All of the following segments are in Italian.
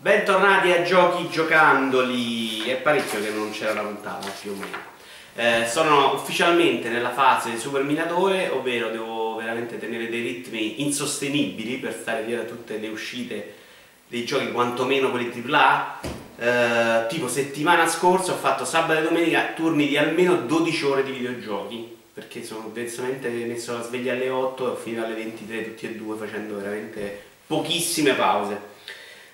Bentornati a Giochi Giocandoli, è parecchio che non c'era la puntata più o meno. Eh, sono ufficialmente nella fase di super minatore, ovvero devo veramente tenere dei ritmi insostenibili per stare via da tutte le uscite dei giochi, quantomeno quelli AAA. Eh, tipo settimana scorsa ho fatto sabato e domenica turni di almeno 12 ore di videogiochi, perché sono diversamente messo la sveglia alle 8 e ho finito alle 23 tutti e due facendo veramente pochissime pause.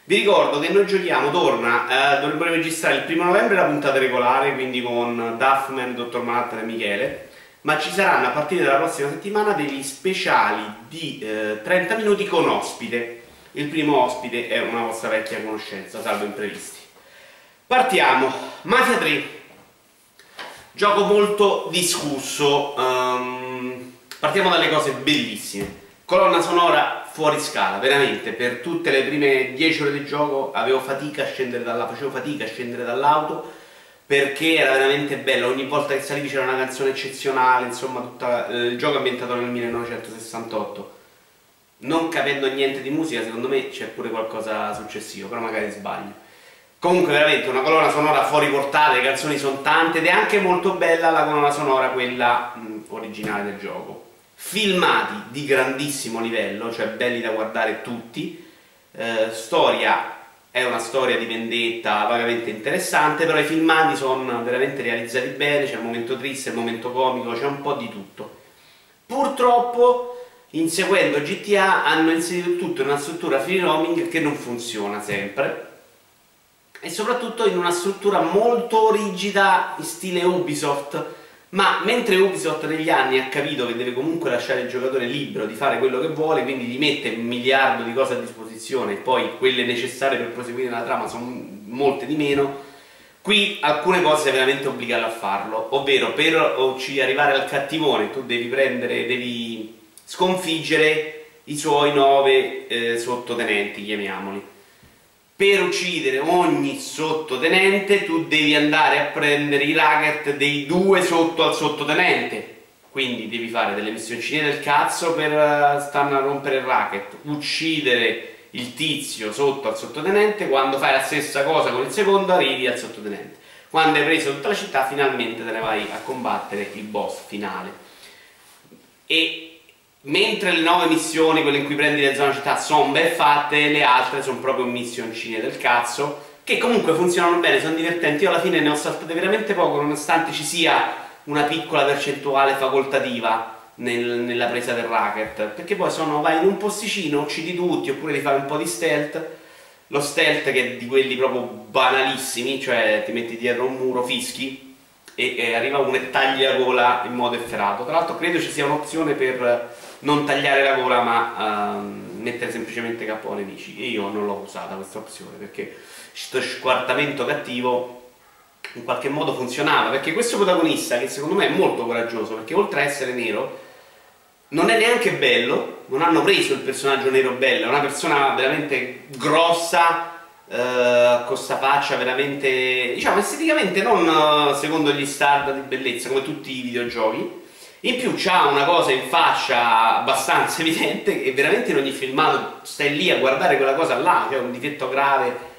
Vi ricordo che noi giochiamo, torna, eh, dovremmo registrare il primo novembre la puntata regolare, quindi con Duffman, Dottor Manhattan e Michele, ma ci saranno a partire dalla prossima settimana degli speciali di eh, 30 minuti con ospite. Il primo ospite è una vostra vecchia conoscenza, salvo imprevisti. Partiamo, Mafia 3, gioco molto discusso, um, partiamo dalle cose bellissime. Colonna sonora fuori scala, veramente, per tutte le prime 10 ore di gioco avevo fatica a scendere dalla, facevo fatica a scendere dall'auto perché era veramente bello, ogni volta che salivi c'era una canzone eccezionale, insomma tutta, eh, il gioco è ambientato nel 1968. Non capendo niente di musica, secondo me c'è pure qualcosa successivo, però magari sbaglio. Comunque veramente una colonna sonora fuori portata, le canzoni sono tante ed è anche molto bella la colonna sonora, quella mh, originale del gioco filmati di grandissimo livello, cioè belli da guardare tutti, eh, storia è una storia di vendetta vagamente interessante, però i filmati sono veramente realizzati bene, c'è il momento triste, il momento comico, c'è un po' di tutto. Purtroppo, inseguendo GTA, hanno inserito tutto in una struttura free roaming che non funziona sempre, e soprattutto in una struttura molto rigida in stile Ubisoft, ma mentre Ubisoft negli anni ha capito che deve comunque lasciare il giocatore libero di fare quello che vuole, quindi gli mette un miliardo di cose a disposizione, poi quelle necessarie per proseguire la trama sono molte di meno, qui alcune cose veramente obbligate a farlo, ovvero per arrivare al cattivone tu devi prendere, devi sconfiggere i suoi nove eh, sottotenenti, chiamiamoli per uccidere ogni sottotenente tu devi andare a prendere i racket dei due sotto al sottotenente. Quindi devi fare delle missioncine del cazzo per uh, starne a rompere il racket. Uccidere il tizio sotto al sottotenente quando fai la stessa cosa con il secondo arrivi al sottotenente. Quando hai preso tutta la città finalmente te ne vai a combattere il boss finale. E mentre le nove missioni, quelle in cui prendi le zone città, sono ben fatte, le altre sono proprio missioncine del cazzo, che comunque funzionano bene, sono divertenti. Io alla fine ne ho saltate veramente poco, nonostante ci sia una piccola percentuale facoltativa nel, nella presa del racket, perché poi sono, vai in un posticino, uccidi tutti, oppure devi fare un po' di stealth, lo stealth che è di quelli proprio banalissimi, cioè ti metti dietro un muro, fischi, e, e arriva uno e tagli la gola in modo efferato. Tra l'altro credo ci sia un'opzione per non tagliare la gola ma uh, mettere semplicemente capo ai nemici. E io non l'ho usata questa opzione perché questo squartamento cattivo in qualche modo funzionava. Perché questo protagonista che secondo me è molto coraggioso perché oltre a essere nero non è neanche bello non hanno preso il personaggio nero bello è una persona veramente grossa Uh, con questa faccia veramente diciamo esteticamente non uh, secondo gli standard di bellezza come tutti i videogiochi in più c'ha una cosa in fascia abbastanza evidente che veramente in ogni filmato stai lì a guardare quella cosa là, cioè un difetto grave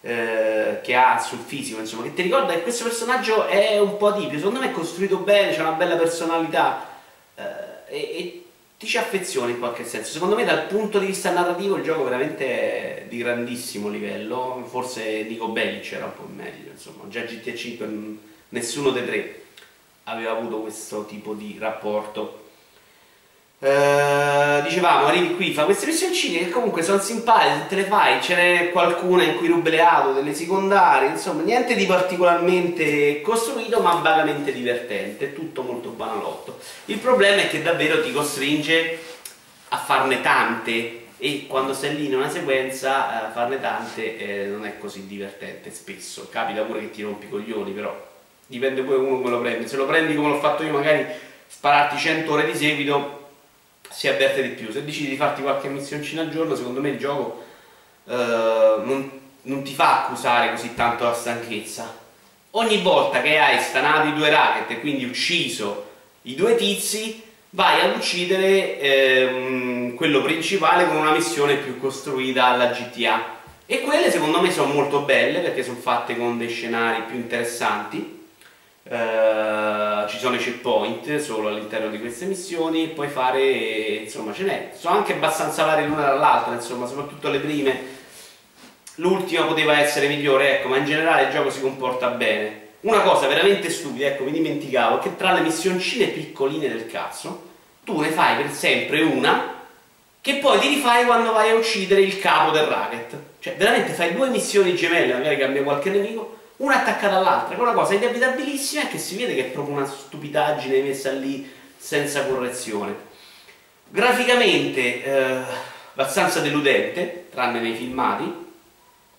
eh, che ha sul fisico, insomma, che ti ricorda che questo personaggio è un po' atipico, secondo me è costruito bene, c'ha una bella personalità eh, e, e, ti ci affezioni in qualche senso. Secondo me dal punto di vista narrativo il gioco veramente è di grandissimo livello, forse Nico Bellic era un po' meglio, insomma, già GTA 5 nessuno dei tre aveva avuto questo tipo di rapporto. Uh, dicevamo, arrivi qui, fa queste missioncine che comunque sono simpatiche, te le fai, ce n'è qualcuna in cui auto, delle secondarie, insomma, niente di particolarmente costruito, ma vagamente divertente, tutto molto banalotto. Il problema è che davvero ti costringe a farne tante e quando sei lì in una sequenza, a uh, farne tante eh, non è così divertente spesso. Capita pure che ti rompi i coglioni, però dipende poi uno come lo prende, se lo prendi come l'ho fatto io magari spararti 100 ore di seguito si avverte di più, se decidi di farti qualche missioncina al giorno secondo me il gioco eh, non, non, ti fa accusare così tanto la stanchezza. Ogni volta che hai stanato i due racket e quindi ucciso i due tizi vai ad uccidere eh, quello principale con una missione più costruita alla GTA E quelle secondo me sono molto belle perché sono fatte con dei scenari più interessanti. Uh, ci sono i checkpoint solo all'interno di queste missioni, puoi fare, insomma, ce n'è. Sono anche abbastanza varie l'una dall'altra, insomma, soprattutto le prime. L'ultima poteva essere migliore, ecco, ma in generale il gioco si comporta bene. Una cosa veramente stupida, ecco, mi dimenticavo, che tra le missioncine piccoline del cazzo, tu ne fai per sempre una che poi ti rifai quando vai a uccidere il capo del racket. Cioè, veramente fai due missioni gemelle, magari cambia qualche nemico, una attaccata all'altra, è una cosa inevitabilissima e che si vede che è proprio una stupidaggine messa lì senza correzione. Graficamente eh, abbastanza deludente, tranne nei filmati,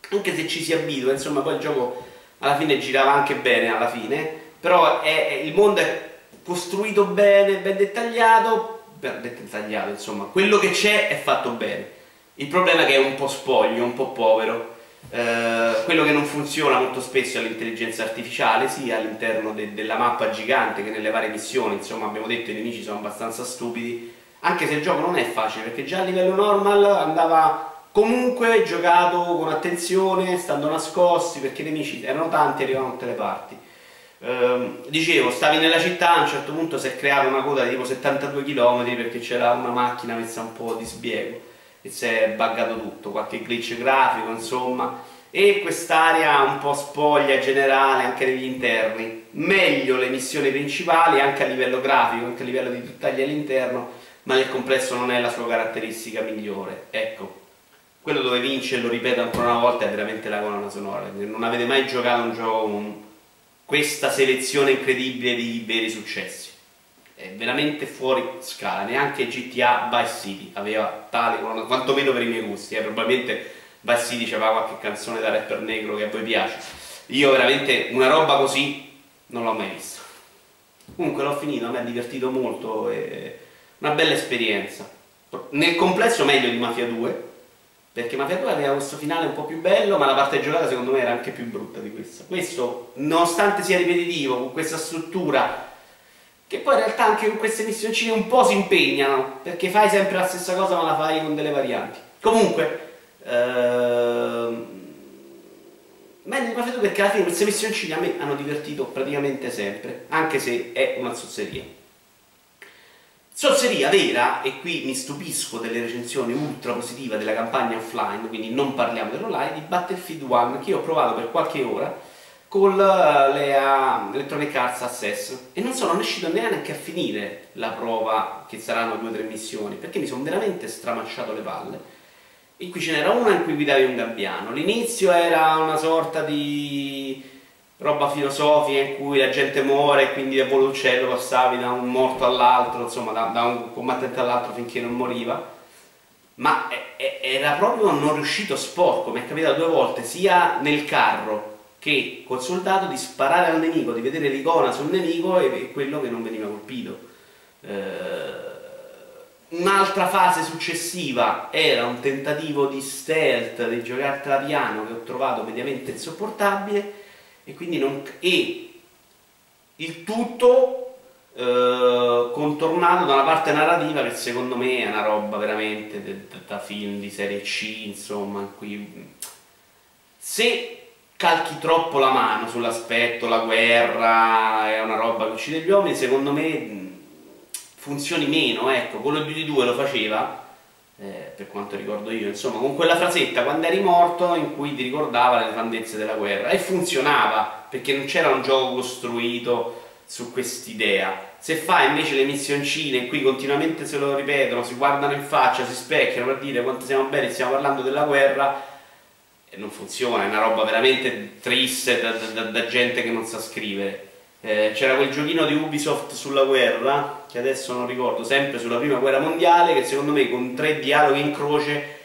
anche se ci si abitua, insomma poi il gioco alla fine girava anche bene alla fine, però è, è, il mondo è costruito bene, ben dettagliato, ben dettagliato insomma, quello che c'è è fatto bene. Il problema è che è un po' spoglio, un po' povero. Eh, quello che non funziona molto spesso è l'intelligenza artificiale, sia all'interno de della mappa gigante che nelle varie missioni, insomma abbiamo detto i nemici sono abbastanza stupidi, anche se il gioco non è facile, perché già a livello normal andava comunque giocato con attenzione, stando nascosti, perché i nemici erano tanti e arrivavano da tutte le parti. Ehm, dicevo, stavi nella città, a un certo punto si è creata una coda di tipo 72 km perché c'era una macchina messa un po' di sbiego si è buggato tutto, qualche glitch grafico insomma. E quest'area un po' spoglia generale anche negli interni. Meglio le missioni principali anche a livello grafico, anche a livello di dettagli all'interno ma nel complesso non è la sua caratteristica migliore. Ecco, quello dove vince, lo ripeto ancora una volta, è veramente la colonna sonora. Non avete mai giocato un gioco un questa selezione incredibile di veri successi. È veramente fuori scala, neanche GTA Vice City aveva tale colonna, quantomeno per i miei gusti, eh, probabilmente Vice City c'aveva qualche canzone da rapper negro che a voi piace. Io veramente una roba così non l'ho mai vista. Comunque l'ho finito, me ha divertito molto, è una bella esperienza. Nel complesso meglio di Mafia 2, perché Mafia 2 aveva questo finale un po' più bello ma la parte giocata secondo me era anche più brutta di questa questo nonostante sia ripetitivo con questa struttura che poi in realtà anche con queste missioncine un po' si impegnano perché fai sempre la stessa cosa ma la fai con delle varianti. Comunque ehm, meglio di Mafia 2 perché alla fine queste missioncine a me hanno divertito praticamente sempre anche se è una zozzeria. Zozzeria vera, e qui mi stupisco delle recensioni ultra positive della campagna offline, quindi non parliamo dell'online, di Battlefield 1 che io ho provato per qualche ora con le uh, Electronic Arts Access e non sono riuscito neanche a finire la prova, che saranno due o tre missioni, perché mi sono veramente stramasciato le palle. In cui ce n'era una in cui guidavi un gabbiano. L'inizio era una sorta di roba filosofica in cui la gente muore e quindi volo uccello passavi da un morto all'altro, insomma da, da, un combattente all'altro finché non moriva, ma era proprio non riuscito sporco, mi è capitato due volte sia nel carro che col soldato di sparare al nemico, di vedere l'icona sul nemico e, quello che non veniva colpito. Eh, Un'altra fase successiva era un tentativo di stealth, di giocartela piano che ho trovato mediamente insopportabile e quindi non, e il tutto eh, contornato da una parte narrativa che secondo me è una roba veramente de, da film di serie C, insomma, in se calchi troppo la mano sull'aspetto, la guerra è una roba che uccide gli uomini, secondo me funzioni meno, ecco, quello di Duty 2 lo faceva eh, per quanto ricordo io, insomma, con quella frasetta quando eri morto in cui ti ricordava le nefandezze della guerra e funzionava perché non c'era un gioco costruito su quest'idea. Se fai invece le missioncine in cui continuamente se lo ripetono, si guardano in faccia, si specchiano per dire quanto siamo belli, stiamo parlando della guerra, non funziona, è una roba veramente triste da, da, da gente che non sa scrivere. Eh, c'era quel giochino di Ubisoft sulla guerra, che adesso non ricordo, sempre sulla prima guerra mondiale, che secondo me con tre dialoghi in croce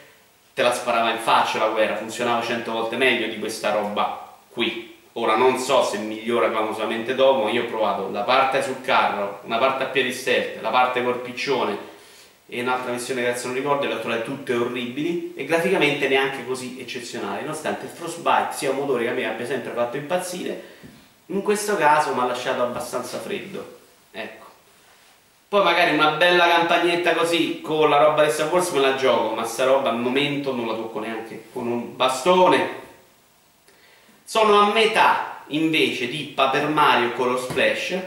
te la sparava in faccia la guerra, funzionava cento volte meglio di questa roba qui. Ora non so se migliora clamorosamente dopo, ma io ho provato la parte sul carro, una parte a piedi stealth, la parte col piccione e un'altra missione che adesso non ricordo, le ho trovate tutte orribili e graficamente neanche così eccezionali, nonostante Frostbite sia un motore che a me abbia sempre fatto impazzire in questo caso mi ha lasciato abbastanza freddo ecco Poi magari una bella campagnetta così con la roba di Star Wars me la gioco, ma sta roba al momento non la tocco neanche con un bastone. Sono a metà invece di Paper Mario Color Splash,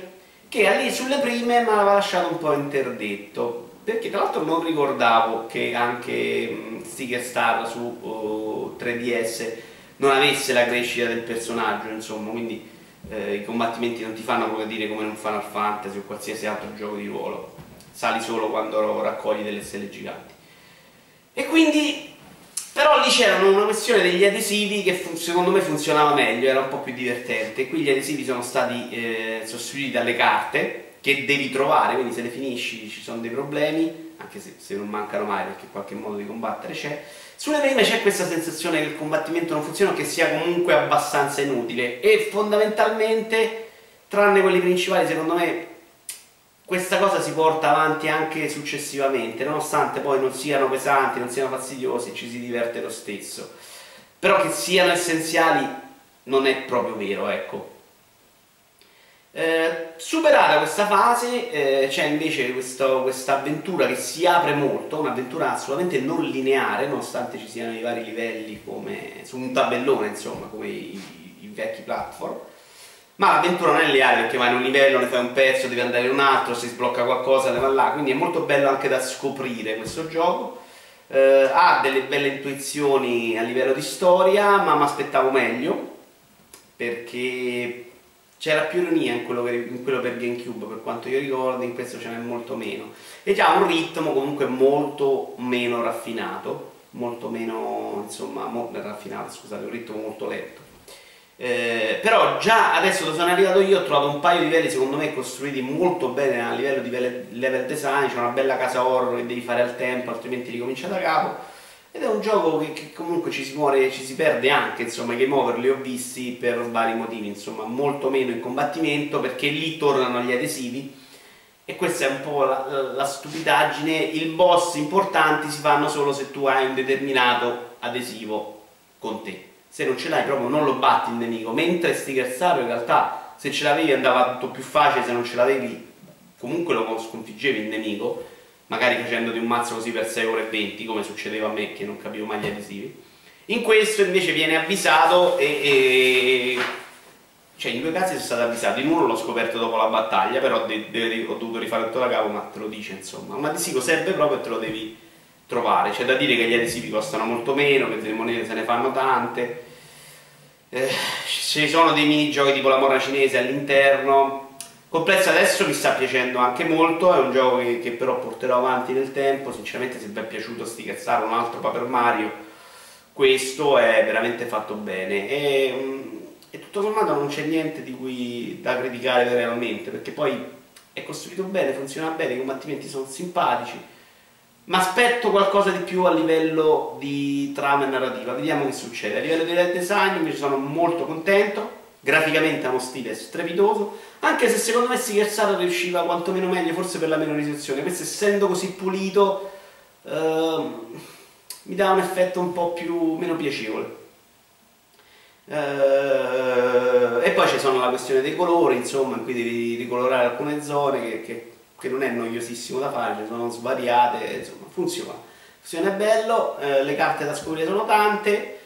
che lì sulle prime mi aveva lasciato un po' interdetto perché tra l'altro non ricordavo che anche Sticker Star su uh, 3DS non avesse la crescita del personaggio, insomma, quindi eh, i combattimenti non ti fanno proprio dire come in un Final Fantasy o qualsiasi altro gioco di ruolo, sali solo quando raccogli delle stelle giganti. E quindi, però lì c'era una questione degli adesivi che secondo me funzionava meglio, era un po' più divertente. Qui gli adesivi sono stati eh, sostituiti dalle carte, che devi trovare, quindi se le finisci ci sono dei problemi, anche se, se non mancano mai perché qualche modo di combattere c'è. Sulle prime c'è questa sensazione che il combattimento non funziona o che sia comunque abbastanza inutile e fondamentalmente, tranne quelli principali, secondo me questa cosa si porta avanti anche successivamente, nonostante poi non siano pesanti, non siano fastidiosi, ci si diverte lo stesso. Però che siano essenziali non è proprio vero, ecco. Eh, superata questa fase eh, c'è invece questa avventura che si apre molto, un'avventura assolutamente non lineare, nonostante ci siano i vari livelli come su un tabellone, insomma, come i, i vecchi platform. Ma l'avventura non è lineare perché vai in un livello, ne fai un pezzo, devi andare in un altro, si sblocca qualcosa, ne va là, quindi è molto bello anche da scoprire questo gioco. Eh, ha delle belle intuizioni a livello di storia, ma mi aspettavo meglio perché c'era più ironia in quello, per, in quello, per GameCube per quanto io ricordo, in questo ce n'è molto meno. E già un ritmo comunque molto meno raffinato, molto meno, insomma, molto raffinato, scusate, un ritmo molto lento. Eh, però già adesso dove sono arrivato io ho trovato un paio di livelli secondo me costruiti molto bene a livello di level design, c'è una bella casa horror che devi fare al tempo, altrimenti ricomincia da capo ed è un gioco che, che comunque ci si muore, ci si perde anche, insomma, i game over li ho visti per vari motivi, insomma, molto meno in combattimento perché lì tornano gli adesivi. E questa è un po' la, la, stupidaggine, il boss importanti si fanno solo se tu hai un determinato adesivo con te, se non ce l'hai proprio non lo batti il nemico, mentre Sticker Star in realtà se ce l'avevi andava tutto più facile, se non ce l'avevi comunque lo sconfiggevi il nemico magari facendoti un mazzo così per 6 ore e 20 come succedeva a me che non capivo mai gli adesivi in questo invece viene avvisato e, e cioè in due casi sono stato avvisato. In uno l'ho scoperto dopo la battaglia però de, de, ho dovuto rifare tutto da capo ma te lo dice insomma. Un adesivo serve proprio e te lo devi trovare. C'è da dire che gli adesivi costano molto meno che delle monete se ne fanno tante. Eh, ci sono dei minigiochi tipo la mora cinese all'interno Complesso adesso mi sta piacendo anche molto, è un gioco che, che però porterò avanti nel tempo, sinceramente se vi è piaciuto sti un altro Paper Mario, questo è veramente fatto bene. E, mm, e tutto sommato non c'è niente di cui da criticare realmente, perché poi è costruito bene, funziona bene, i combattimenti sono simpatici, ma aspetto qualcosa di più a livello di trama e narrativa, vediamo che succede. A livello di design invece sono molto contento, graficamente ha uno stile strepitoso, anche se secondo me Scherzato riusciva quantomeno meglio, forse per la meno risoluzione, questo essendo così pulito uh, mi dà un effetto un po' più meno piacevole. Uh, e poi ci sono la questione dei colori, insomma, in cui devi ricolorare alcune zone che, che, che non è noiosissimo da fare, sono svariate, insomma, funziona. Funziona bello, uh, le carte da scoprire sono tante,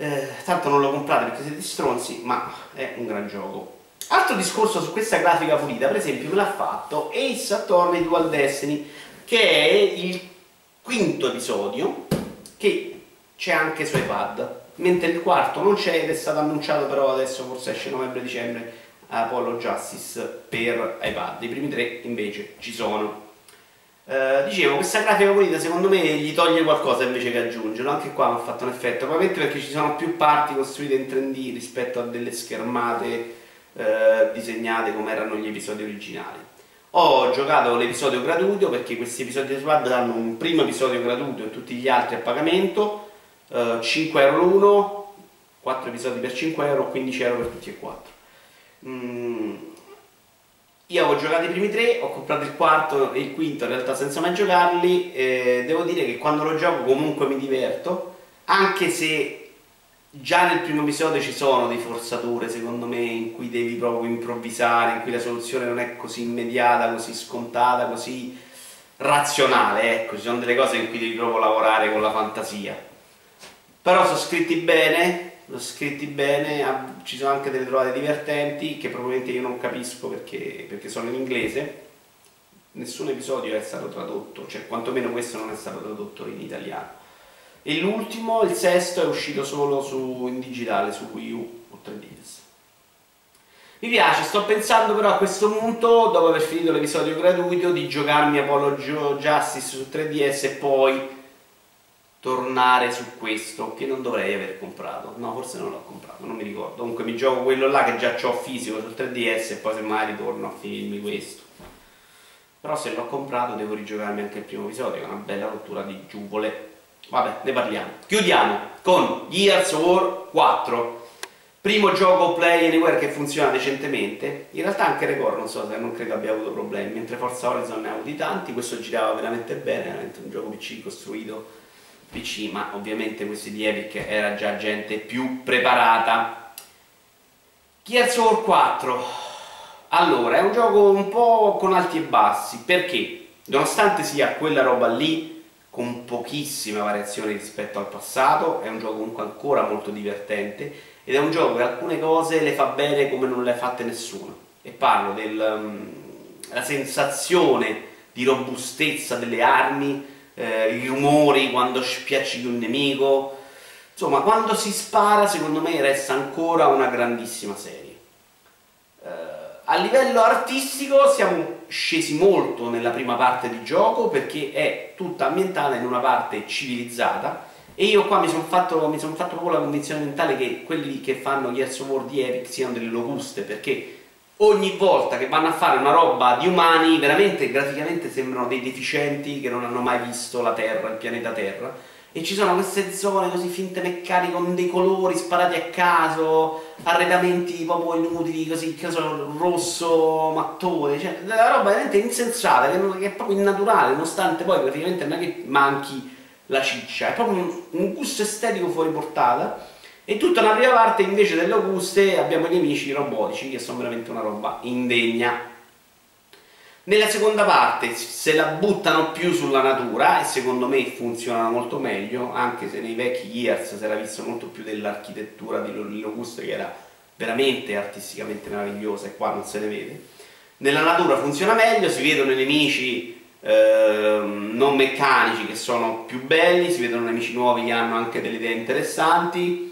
eh, tanto non lo comprate perché siete stronzi, ma è un gran gioco. Altro discorso su questa grafica pulita, per esempio, me l'ha fatto Ace Attorney Dual Destiny, che è il quinto episodio che c'è anche su iPad, mentre il quarto non c'è ed è stato annunciato però adesso forse esce novembre-dicembre Apollo Justice per iPad, i primi tre invece ci sono. Eh, dicevo, questa grafica pulita secondo me gli toglie qualcosa invece che aggiungerlo, anche qua mi ha fatto un effetto, probabilmente perché ci sono più parti costruite in 3D rispetto a delle schermate eh, disegnate come erano gli episodi originali. Ho giocato l'episodio gratuito perché questi episodi di Swad hanno un primo episodio gratuito e tutti gli altri a pagamento, eh, 5 euro l'uno, 4 episodi per 5 euro, 15 euro per tutti e 4. Mm, io ho giocato i primi tre, ho comprato il quarto e il quinto in realtà senza mai giocarli, eh, devo dire che quando lo gioco comunque mi diverto, anche se già nel primo episodio ci sono dei forzature, secondo me, in cui devi proprio improvvisare, in cui la soluzione non è così immediata, così scontata, così razionale, ecco, ci sono delle cose in cui devi proprio lavorare con la fantasia. Però sono scritti bene, scritti bene, ci sono anche delle trovate divertenti che probabilmente io non capisco perché, perché sono in inglese. Nessun episodio è stato tradotto, cioè quantomeno questo non è stato tradotto in italiano e l'ultimo, il sesto, è uscito solo su, in digitale su Wii U o 3DS. Mi piace, sto pensando però a questo punto, dopo aver finito l'episodio gratuito, di giocarmi Apollo Justice su 3DS e poi tornare su questo che non dovrei aver comprato. No, forse non l'ho comprato, non mi ricordo. Comunque mi gioco quello là che già ho fisico sul 3DS e poi semmai ritorno a finirmi questo. Però se l'ho comprato devo rigiocarmi anche il primo episodio, è una bella rottura di giuvole Vabbè, ne parliamo. Chiudiamo con Gears of War 4. Primo gioco Play Anywhere che funziona decentemente. In realtà anche Record non so se non credo abbia avuto problemi, mentre Forza Horizon ne ha avuti tanti, questo girava veramente bene, veramente un gioco PC costruito PC, ma ovviamente questi di Epic era già gente più preparata. Gears of War 4. Allora, è un gioco un po' con alti e bassi, perché nonostante sia quella roba lì con pochissime variazioni rispetto al passato, è un gioco comunque ancora molto divertente ed è un gioco che alcune cose le fa bene come non le ha fatte nessuno e parlo della um, sensazione di robustezza delle armi, eh, i rumori quando spiacci un nemico, insomma quando si spara secondo me resta ancora una grandissima serie. A livello artistico siamo scesi molto nella prima parte di gioco perché è tutta ambientata in una parte civilizzata e io qua mi sono fatto, son fatto proprio la convinzione mentale che quelli che fanno Gears of War di Epic siano delle locuste perché ogni volta che vanno a fare una roba di umani veramente graficamente sembrano dei deficienti che non hanno mai visto la Terra, il pianeta Terra e ci sono queste zone così finte meccaniche con dei colori sparati a caso, arredamenti proprio inutili, così, che so, rosso, mattone, cioè della roba veramente insensata, che, che, è proprio innaturale, nonostante poi praticamente non è che manchi la ciccia, è proprio un, un gusto estetico fuori portata. E tutta la prima parte invece delle Auguste abbiamo gli nemici robotici, che sono veramente una roba indegna nella seconda parte se la buttano più sulla natura e secondo me funzionano molto meglio, anche se nei vecchi Gears si era visto molto più dell'architettura di Locuste che era veramente artisticamente meravigliosa e qua non se ne vede. Nella natura funziona meglio, si vedono i nemici eh, non meccanici che sono più belli, si vedono nemici nuovi che hanno anche delle idee interessanti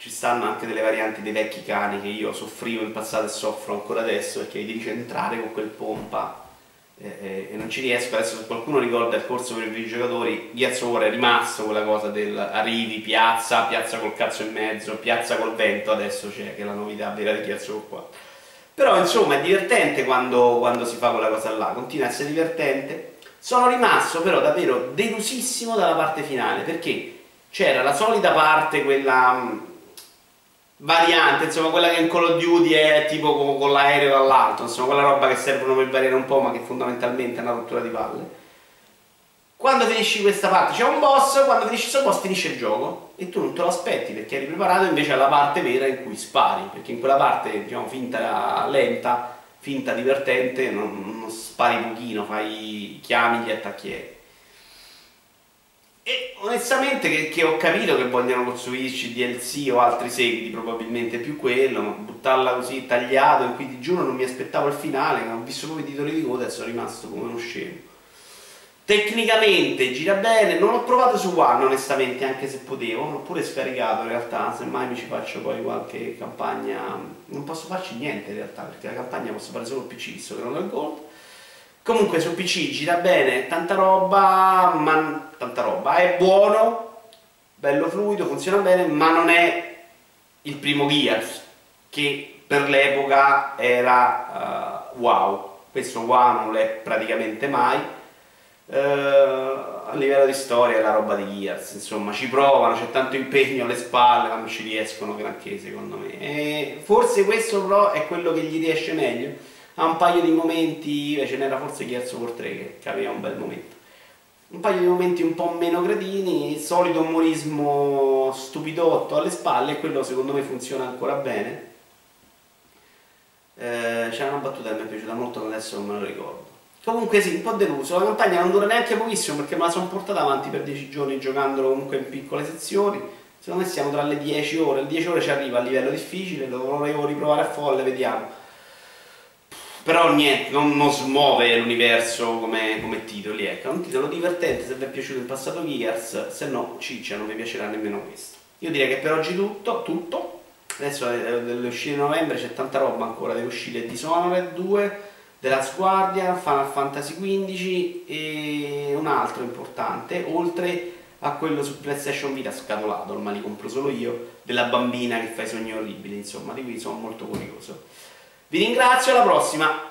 ci stanno anche delle varianti dei vecchi cani che io soffrivo in passato e soffro ancora adesso perché devi centrare con quel pompa e, e, non ci riesco. Adesso se qualcuno ricorda il corso per i videogiocatori, Gears of è rimasto quella cosa del arrivi, piazza, piazza col cazzo in mezzo, piazza col vento, adesso c'è che è la novità vera di Gears of War 4. Però insomma è divertente quando, quando si fa quella cosa là, continua a essere divertente. Sono rimasto però davvero delusissimo dalla parte finale perché c'era la solita parte, quella variante, insomma quella che in Call of Duty è tipo con, con l'aereo dall'alto, insomma quella roba che servono per variare un po' ma che fondamentalmente è una rottura di palle. Quando finisci questa parte c'è un boss, quando finisci questo boss finisce il gioco e tu non te lo aspetti perché eri preparato invece alla parte vera in cui spari, perché in quella parte diciamo finta lenta, finta divertente, non, non spari pochino, fai chiami gli attacchi e onestamente che, che, ho capito che vogliono costruirci DLC o altri seguiti, probabilmente più quello, ma buttarla così tagliato, cui ti giuro non mi aspettavo il finale, ho visto come titoli di coda e sono rimasto come uno scemo. Tecnicamente gira bene, non l'ho provato su One onestamente, anche se potevo, l'ho pure scaricato in realtà, semmai mi ci faccio poi qualche campagna, non posso farci niente in realtà, perché la campagna posso fare solo il PC, visto che non ho il gold Comunque su PC gira bene, tanta roba, ma tanta roba, è buono, bello fluido, funziona bene, ma non è il primo Gears, che per l'epoca era uh, wow. Questo wow non l'è praticamente mai. Uh, a livello di storia è la roba di Gears, insomma ci provano, c'è tanto impegno alle spalle, ma non ci riescono granché secondo me. E forse questo però è quello che gli riesce meglio ha un paio di momenti, ce n'era forse Gears of War 3 che, che aveva un bel momento. un paio di momenti un po' meno gradini, il solito umorismo stupidotto alle spalle, quello secondo me funziona ancora bene. Eh, c'era una battuta che mi è piaciuta molto, ma adesso non me lo ricordo. Comunque sì, un po' deluso, la campagna non dura neanche pochissimo perché me la sono portata avanti per 10 giorni giocandolo comunque in piccole sezioni. Secondo me siamo tra le 10 ore, le 10 ore ci arriva a livello difficile, lo volevo riprovare a folle, vediamo però niente, non, non smuove l'universo come, come, titoli, ecco, è un titolo divertente se vi è piaciuto il passato Gears, se no ciccia, non vi piacerà nemmeno questo. Io direi che per oggi tutto, tutto. adesso deve uscire in novembre, c'è tanta roba ancora, deve uscire Dishonored 2, The Last Guardian, Final Fantasy XV e un altro importante, oltre a quello su PlayStation Vita scatolato, ormai li compro solo io, della bambina che fa i sogni orribili, insomma, di cui sono molto curioso. Vi ringrazio, alla prossima!